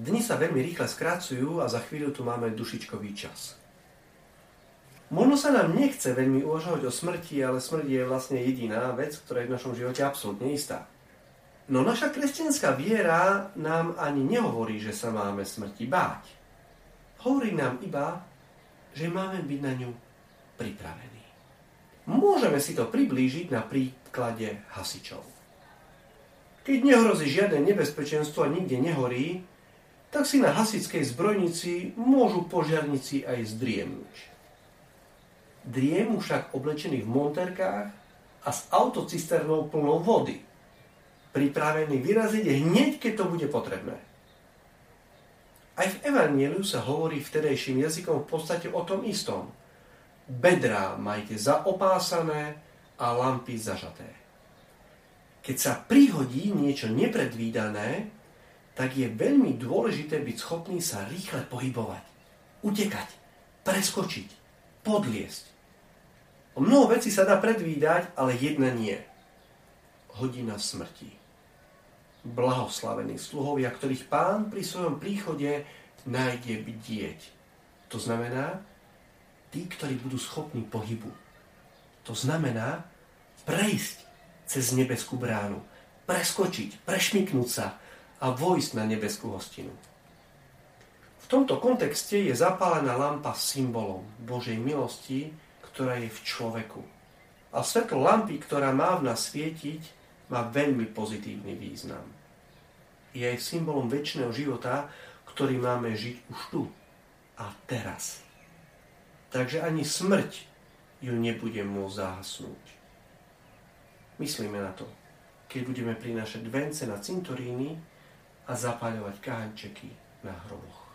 Dni sa veľmi rýchle skracujú a za chvíľu tu máme dušičkový čas. Možno sa nám nechce veľmi uvažovať o smrti, ale smrť je vlastne jediná vec, ktorá je v našom živote absolútne istá. No naša kresťanská viera nám ani nehovorí, že sa máme smrti báť. Hovorí nám iba, že máme byť na ňu pripravení. Môžeme si to priblížiť na príklade hasičov. Keď nehrozí žiadne nebezpečenstvo a nikde nehorí, tak si na hasickej zbrojnici môžu požiarnici aj zdriemnúť driemu však oblečený v monterkách a s autocisternou plnou vody. Pripravený vyraziť hneď, keď to bude potrebné. Aj v Evangeliu sa hovorí vtedejším jazykom v podstate o tom istom. Bedrá majte zaopásané a lampy zažaté. Keď sa prihodí niečo nepredvídané, tak je veľmi dôležité byť schopný sa rýchle pohybovať, utekať, preskočiť, podliesť. O mnoho vecí sa dá predvídať, ale jedna nie. Hodina smrti. Blahoslavení sluhovia, ktorých pán pri svojom príchode nájde bdieť. To znamená, tí, ktorí budú schopní pohybu. To znamená prejsť cez nebeskú bránu, preskočiť, prešmiknúť sa a vojsť na nebeskú hostinu. V tomto kontexte je zapálená lampa symbolom Božej milosti, ktorá je v človeku. A svetlo lampy, ktorá má v nás svietiť, má veľmi pozitívny význam. Je aj symbolom väčšného života, ktorý máme žiť už tu a teraz. Takže ani smrť ju nebude môcť zahasnúť. Myslíme na to, keď budeme prinášať vence na cintoríny a zapáľovať kánčeky na hrobe.